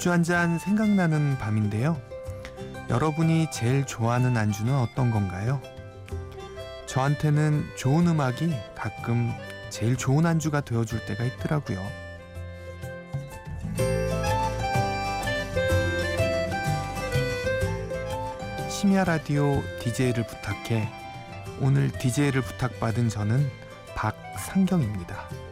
맥주 한 잔 생각나는 밤인데요. 여러분이 제일 좋아하는 안주는 어떤 건가요? 저한테는 좋은 음악이 가끔 제일 좋은 안주가 되어줄 때가 있더라고요. 심야 라디오 DJ를 부탁해 오늘 DJ를 부탁받은 저는 박상경입니다.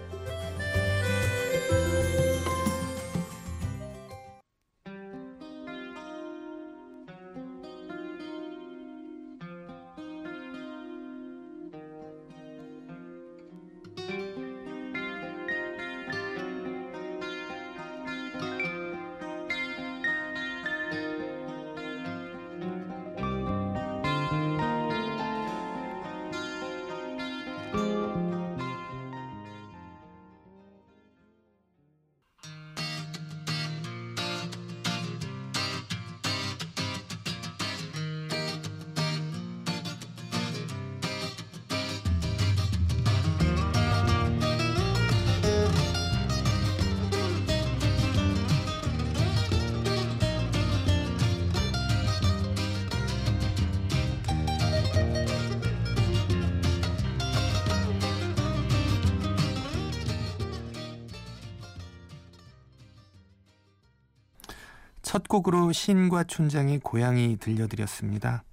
첫 곡으로 신과 춘장의 고향이 들려드렸습니다.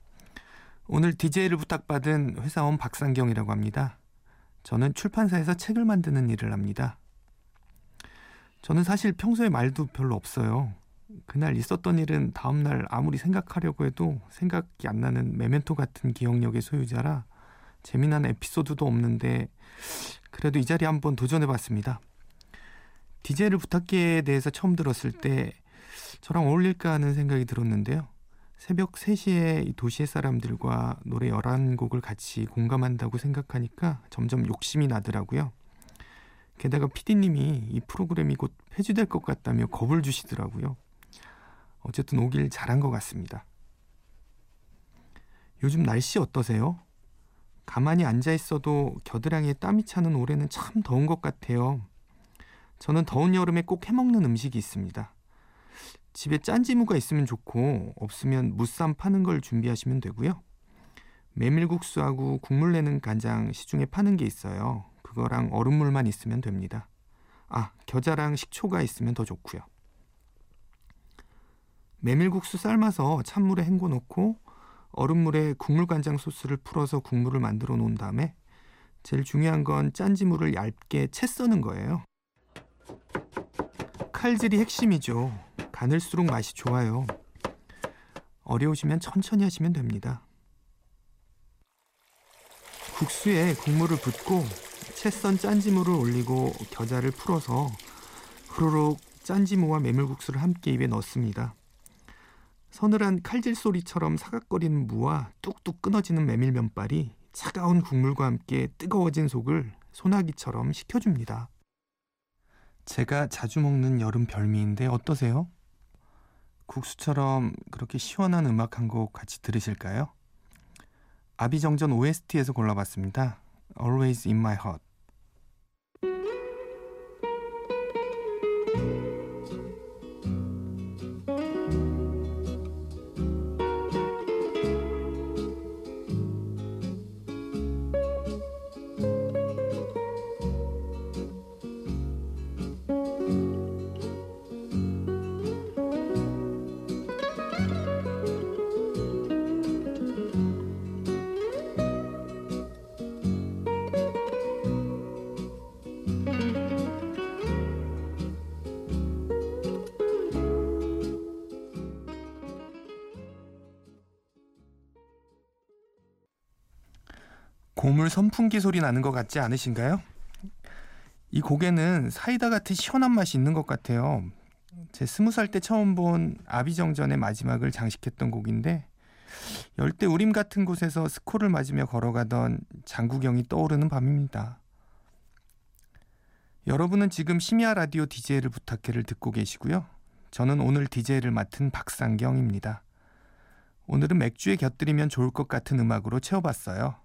오늘 DJ를 부탁받은 회사원 박상경이라고 합니다. 저는 출판사에서 책을 만드는 일을 합니다. 저는 사실 평소에 말도 별로 없어요. 그날 있었던 일은 다음날 아무리 생각하려고 해도 생각이 안 나는 메멘토 같은 기억력의 소유자라 재미난 에피소드도 없는데 그래도 이 자리에 한번 도전해 봤습니다. DJ를 부탁기에 대해서 처음 들었을 때 저랑 어울릴까 하는 생각이 들었는데요. 새벽 3시에 도시의 사람들과 노래 11곡을 같이 공감한다고 생각하니까 점점 욕심이 나더라고요. 게다가 피디님이 이 프로그램이 곧 폐지될 것 같다며 겁을 주시더라고요. 어쨌든 오길 잘한 것 같습니다. 요즘 날씨 어떠세요? 가만히 앉아 있어도 겨드랑이에 땀이 차는 올해는 참 더운 것 같아요. 저는 더운 여름에 꼭 해먹는 음식이 있습니다. 집에 짠지무가 있으면 좋고 없으면 무쌈 파는 걸 준비하시면 되고요. 메밀국수하고 국물 내는 간장 시중에 파는 게 있어요. 그거랑 얼음물만 있으면 됩니다. 아, 겨자랑 식초가 있으면 더 좋고요. 메밀국수 삶아서 찬물에 헹궈 놓고 얼음물에 국물 간장 소스를 풀어서 국물을 만들어 놓은 다음에 제일 중요한 건 짠지물을 얇게 채 써는 거예요. 칼질이 핵심이죠. 가늘수록 맛이 좋아요. 어려우시면 천천히 하시면 됩니다. 국수에 국물을 붓고 채 썬 짠지무를 올리고 겨자를 풀어서 후루룩 짠지무와 메밀국수를 함께 입에 넣습니다. 서늘한 칼질 소리처럼 사각거리는 무와 뚝뚝 끊어지는 메밀 면발이 차가운 국물과 함께 뜨거워진 속을 소나기처럼 식혀줍니다. 제가 자주 먹는 여름 별미인데 어떠세요? 국수처럼 그렇게 시원한 음악 한 곡 같이 들으실까요? 아비정전 OST에서 골라봤습니다. Always in my heart. 고물 선풍기 소리 나는 것 같지 않으신가요? 이 곡에는 사이다 같은 시원한 맛이 있는 것 같아요. 제 스무 살 때 처음 본 아비정전의 마지막을 장식했던 곡인데 열대 우림 같은 곳에서 스코를 맞으며 걸어가던 장구경이 떠오르는 밤입니다. 여러분은 지금 심야 라디오 DJ를 부탁해를 듣고 계시고요. 저는 오늘 DJ를 맡은 박상경입니다. 오늘은 맥주에 곁들이면 좋을 것 같은 음악으로 채워봤어요.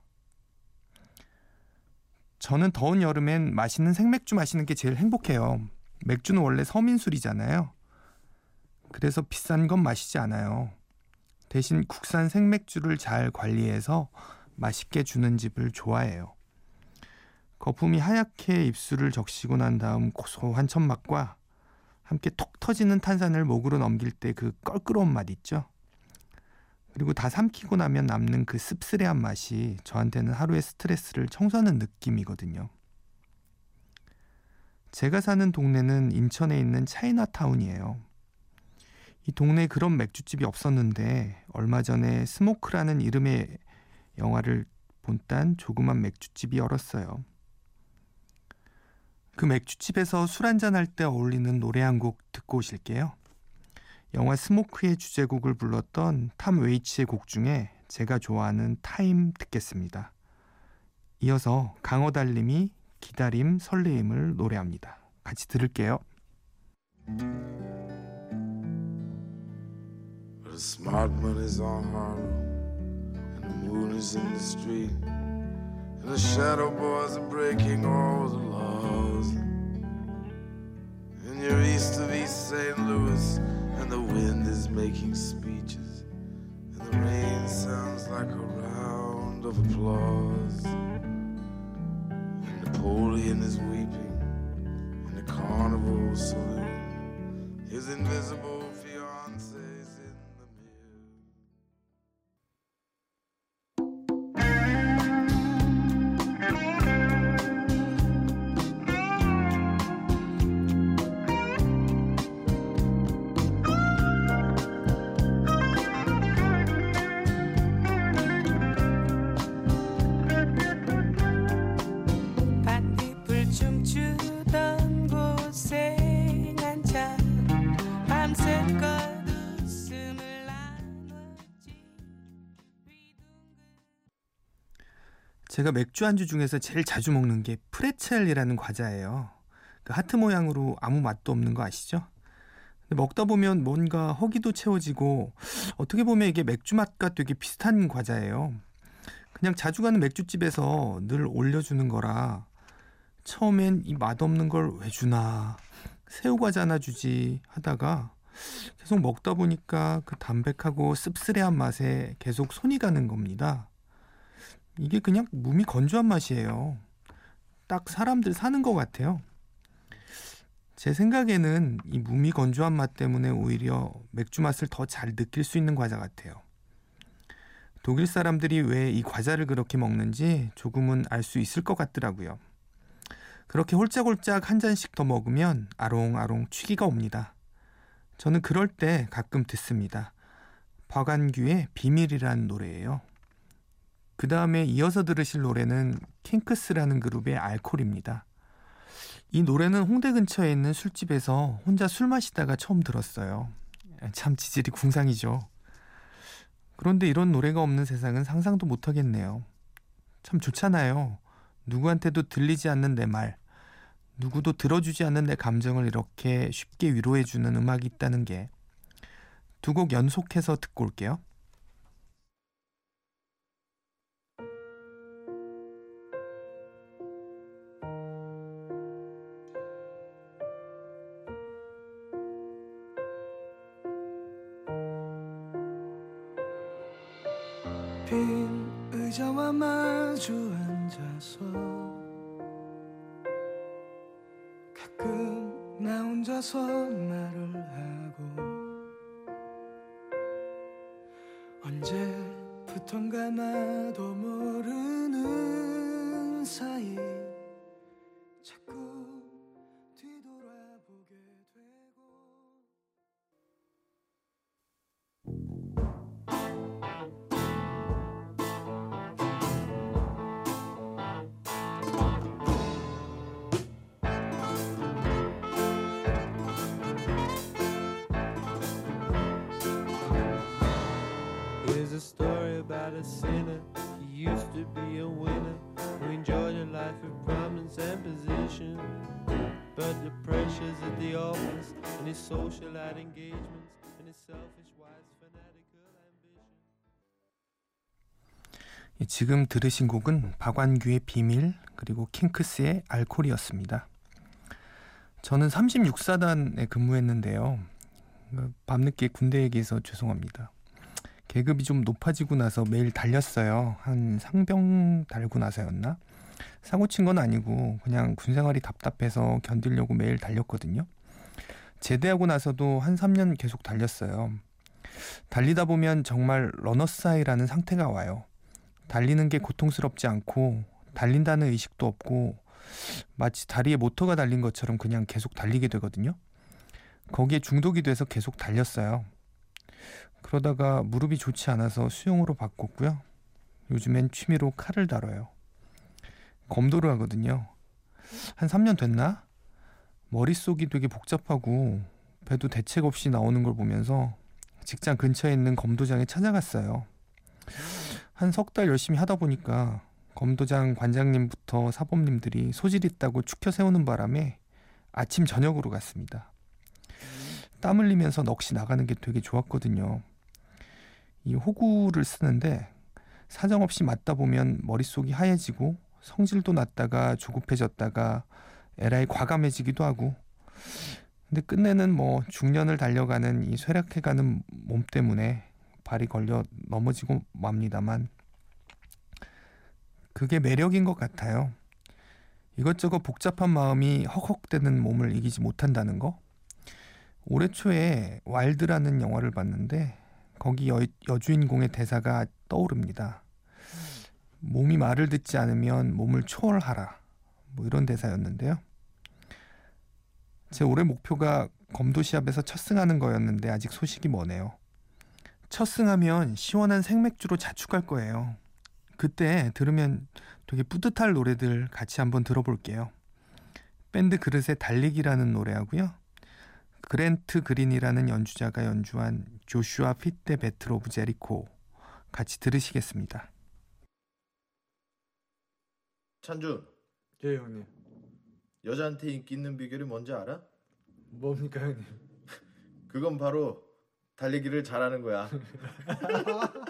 저는 더운 여름엔 맛있는 생맥주 마시는 게 제일 행복해요. 맥주는 원래 서민술이잖아요. 그래서 비싼 건 마시지 않아요. 대신 국산 생맥주를 잘 관리해서 맛있게 주는 집을 좋아해요. 거품이 하얗게 입술을 적시고 난 다음 고소한 첫맛과 함께 톡 터지는 탄산을 목으로 넘길 때 그 껄끄러운 맛 있죠? 그리고 다 삼키고 나면 남는 그 씁쓸해한 맛이 저한테는 하루의 스트레스를 청소하는 느낌이거든요. 제가 사는 동네는 인천에 있는 차이나타운이에요. 이 동네에 그런 맥주집이 없었는데 얼마 전에 스모크라는 이름의 영화를 본 딴 조그만 맥주집이 열었어요. 그 맥주집에서 술 한잔 할 때 어울리는 노래 한 곡 듣고 오실게요. 영화 Smoke의 주제곡을 불렀던 탐 웨이츠의 곡 중에 제가 좋아하는 Time 듣겠습니다. 이어서 강허달림이 기다림 설레임을 노래합니다. 같이 들을게요. The smart money's on Harlow And the moon is in the street And the shadow boys are breaking all the laws And you're east of East St. Louis And the wind is making speeches. And the rain sounds like a round of applause. And Napoleon is weeping. In the carnival saloon His invisible 제가 맥주 안주 중에서 제일 자주 먹는 게 프레첼이라는 과자예요. 그 하트 모양으로 아무 맛도 없는 거 아시죠? 먹다 보면 뭔가 허기도 채워지고 어떻게 보면 이게 맥주 맛과 되게 비슷한 과자예요. 그냥 자주 가는 맥주집에서 늘 올려주는 거라 처음엔 이 맛없는 걸 왜 주나 새우 과자 하나 주지 하다가 계속 먹다 보니까 그 담백하고 씁쓸해한 맛에 계속 손이 가는 겁니다. 이게 그냥 몸이 건조한 맛이에요. 딱 사람들 사는 것 같아요. 제 생각에는 이 무미 건조한 맛 때문에 오히려 맥주 맛을 더 잘 느낄 수 있는 과자 같아요. 독일 사람들이 왜 이 과자를 그렇게 먹는지 조금은 알 수 있을 것 같더라고요. 그렇게 홀짝홀짝 한 잔씩 더 먹으면 아롱아롱 취기가 옵니다. 저는 그럴 때 가끔 듣습니다. 박완규의 비밀이라는 노래예요. 그 다음에 이어서 들으실 노래는 킹크스라는 그룹의 알콜입니다. 이 노래는 홍대 근처에 있는 술집에서 혼자 술 마시다가 처음 들었어요. 참 지질이 궁상이죠. 그런데 이런 노래가 없는 세상은 상상도 못하겠네요. 참 좋잖아요. 누구한테도 들리지 않는 내 말, 누구도 들어주지 않는 내 감정을 이렇게 쉽게 위로해주는 음악이 있다는 게 두 곡 연속해서 듣고 올게요. 빈 의자와 마주 앉아서 가끔 나 혼자서 말을 하고 언제부턴가 나 socialite engagements and his selfish wife's fanatical ambition. 지금 들으신 곡은 박완규의 비밀 그리고 킹크스의 알콜이었습니다. 저는 36사단에 근무했는데요. 그러니까 밤늦게 군대 얘기해서 죄송합니다. 계급이 좀 높아지고 나서 매일 달렸어요. 한 상병 달고 나서였나? 사고 친 건 아니고 그냥 군 생활이 답답해서 견디려고 매일 달렸거든요. 제대하고 나서도 한 3년 계속 달렸어요. 달리다 보면 정말 runner's high라는 상태가 와요. 달리는 게 고통스럽지 않고 달린다는 의식도 없고 마치 다리에 모터가 달린 것처럼 그냥 계속 달리게 되거든요. 거기에 중독이 돼서 계속 달렸어요. 그러다가 무릎이 좋지 않아서 수영으로 바꿨고요. 요즘엔 취미로 칼을 다뤄요. 검도를 하거든요. 한 3년 됐나? 머릿속이 되게 복잡하고 배도 대책 없이 나오는 걸 보면서 직장 근처에 있는 검도장에 찾아갔어요. 한 석 달 열심히 하다 보니까 검도장 관장님부터 사범님들이 소질 있다고 축혀 세우는 바람에 아침 저녁으로 갔습니다. 땀 흘리면서 넋이 나가는 게 되게 좋았거든요. 이 호구를 쓰는데 사정없이 맞다 보면 머릿속이 하얘지고 성질도 낮다가 조급해졌다가 에라이 과감해지기도 하고 근데 끝내는 뭐 중년을 달려가는 이 쇠락해가는 몸 때문에 발이 걸려 넘어지고 맙니다만 그게 매력인 것 같아요. 이것저것 복잡한 마음이 헉헉대는 몸을 이기지 못한다는 거. 올해 초에 와일드라는 영화를 봤는데 거기 여, 여주인공의 대사가 떠오릅니다. 몸이 말을 듣지 않으면 몸을 초월하라. 뭐 이런 대사였는데요. 제 올해 목표가 검도 시합에서 첫 승하는 거였는데 아직 소식이 머네요. 첫 승하면 시원한 생맥주로 자축할 거예요. 그때 들으면 되게 뿌듯할 노래들 같이 한번 들어볼게요. 밴드 그릇의 달리기라는 노래하고요. 그랜트 그린이라는 연주자가 연주한 Joshua Fit the Battle of Jericho 같이 들으시겠습니다. 찬준 예 형님 여자한테 인기 있는 비결이 뭔지 알아? 뭡니까 형님 그건 바로 달리기를 잘하는 거야.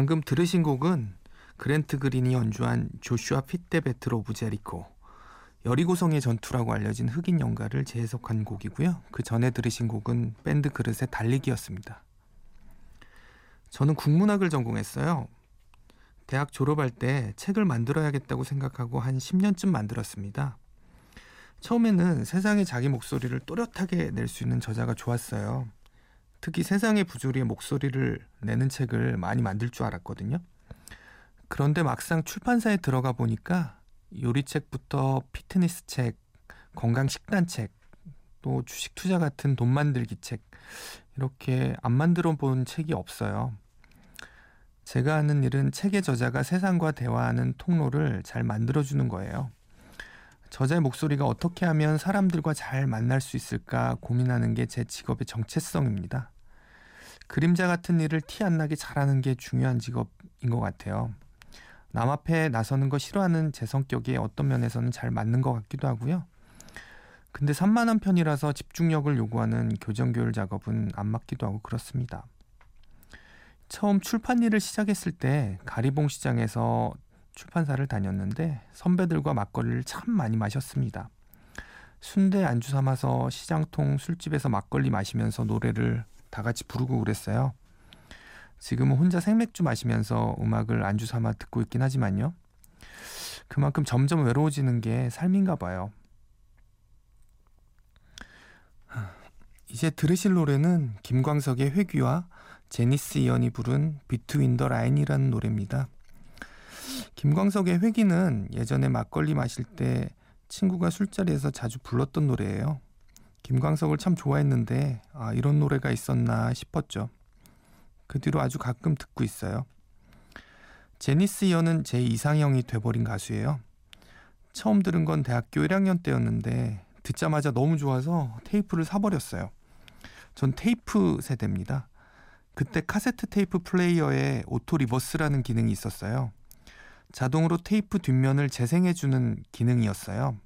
방금 들으신 곡은 그랜트 그린이 연주한 Joshua Battle of Jericho 여리고성의 전투라고 알려진 흑인 연가를 재해석한 곡이고요. 그 전에 들으신 곡은 밴드 그릇의 달리기였습니다. 저는 국문학을 전공했어요. 대학 졸업할 때 책을 만들어야겠다고 생각하고 한 10년쯤 만들었습니다. 처음에는 세상에 자기 목소리를 또렷하게 낼 수 있는 저자가 좋았어요. 특히 세상의 부조리의 목소리를 내는 책을 많이 만들 줄 알았거든요. 그런데 막상 출판사에 들어가 보니까 요리책부터 피트니스 책, 건강 식단 책, 또 주식 투자 같은 돈 만들기 책 이렇게 안 만들어 본 책이 없어요. 제가 하는 일은 책의 저자가 세상과 대화하는 통로를 잘 만들어 주는 거예요. 저자의 목소리가 어떻게 하면 사람들과 잘 만날 수 있을까 고민하는 게 제 직업의 정체성입니다. 그림자 같은 일을 티 안 나게 잘하는 게 중요한 직업인 것 같아요. 남 앞에 나서는 거 싫어하는 제 성격에 어떤 면에서는 잘 맞는 것 같기도 하고요. 근데 산만한 편이라서 집중력을 요구하는 교정교율 작업은 안 맞기도 하고 그렇습니다. 처음 출판 일을 시작했을 때 가리봉 시장에서 출판사를 다녔는데 선배들과 막걸리를 참 많이 마셨습니다. 순대 안주 삼아서 시장통 술집에서 막걸리 마시면서 노래를 다 같이 부르고 그랬어요. 지금은 혼자 생맥주 마시면서 음악을 안주 삼아 듣고 있긴 하지만요. 그만큼 점점 외로워지는 게 삶인가 봐요. 이제 들으실 노래는 김광석의 회귀와 제니스 이연이 부른 비트윈 더 라인이라는 노래입니다. 김광석의 회귀는 예전에 막걸리 마실 때 친구가 술자리에서 자주 불렀던 노래예요. 김광석을 참 좋아했는데 아, 이런 노래가 있었나 싶었죠. 그 뒤로 아주 가끔 듣고 있어요. 제니스 이언은 제 이상형이 돼버린 가수예요. 처음 들은 건 대학교 1학년 때였는데 듣자마자 너무 좋아서 테이프를 사버렸어요. 전 테이프 세대입니다. 그때 카세트 테이프 플레이어에 auto reverse라는 기능이 있었어요. 자동으로 테이프 뒷면을 재생해주는 기능이었어요.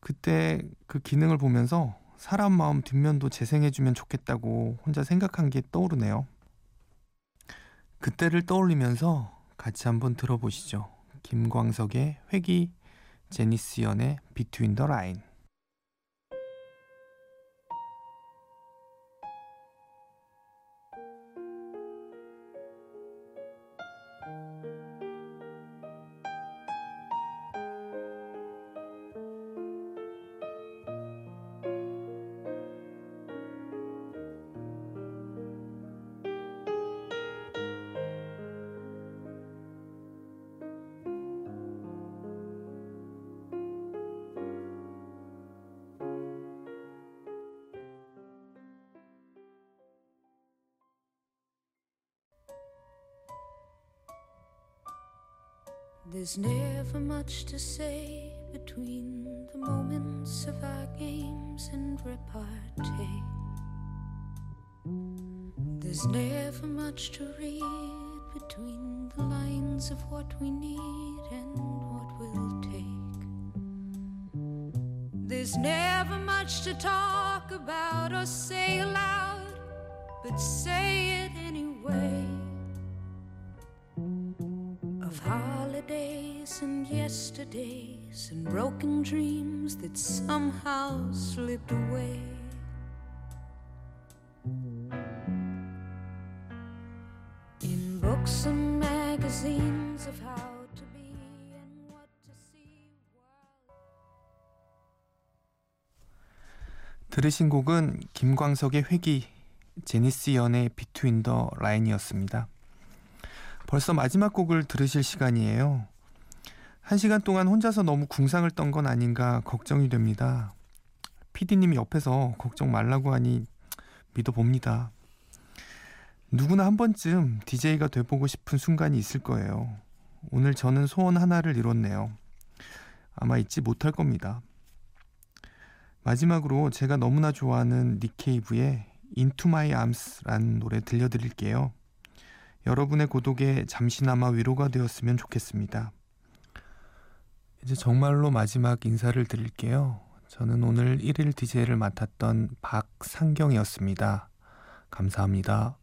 그때 그 기능을 보면서 사람 마음 뒷면도 재생해주면 좋겠다고 혼자 생각한 게 떠오르네요. 그때를 떠올리면서 같이 한번 들어보시죠. 김광석의 회기, 제니스 연의 비트윈 더 라인. There's never much to say between the moments of our games and repartee. There's never much to read between the lines of what we need and what we'll take. There's never much to talk about or say aloud, but say it anyway. And yesterdays and broken dreams that somehow slipped away. In books and magazines of how to be and what to see. 들으신 곡은 김광석의 회기, 제니스 연의 비트윈 더 라인이었습니다. 벌써 마지막 곡을 들으실 시간이에요. 한 시간 동안 혼자서 너무 궁상을 떤 건 아닌가 걱정이 됩니다. PD님이 옆에서 걱정 말라고 하니 믿어봅니다. 누구나 한 번쯤 DJ가 돼보고 싶은 순간이 있을 거예요. 오늘 저는 소원 하나를 이뤘네요. 아마 잊지 못할 겁니다. 마지막으로 제가 너무나 좋아하는 니케이브의 Into My Arms라는 노래 들려드릴게요. 여러분의 고독에 잠시나마 위로가 되었으면 좋겠습니다. 이제 정말로 마지막 인사를 드릴게요. 저는 오늘 1일 DJ를 맡았던 박상경이었습니다. 감사합니다.